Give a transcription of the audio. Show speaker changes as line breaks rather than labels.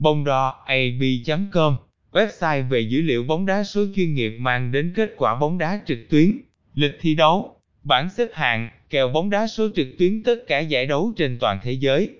Bóng đá AB.com, website về dữ liệu bóng đá số chuyên nghiệp mang đến kết quả bóng đá trực tuyến, lịch thi đấu, bảng xếp hạng, kèo bóng đá số trực tuyến tất cả giải đấu trên toàn thế giới.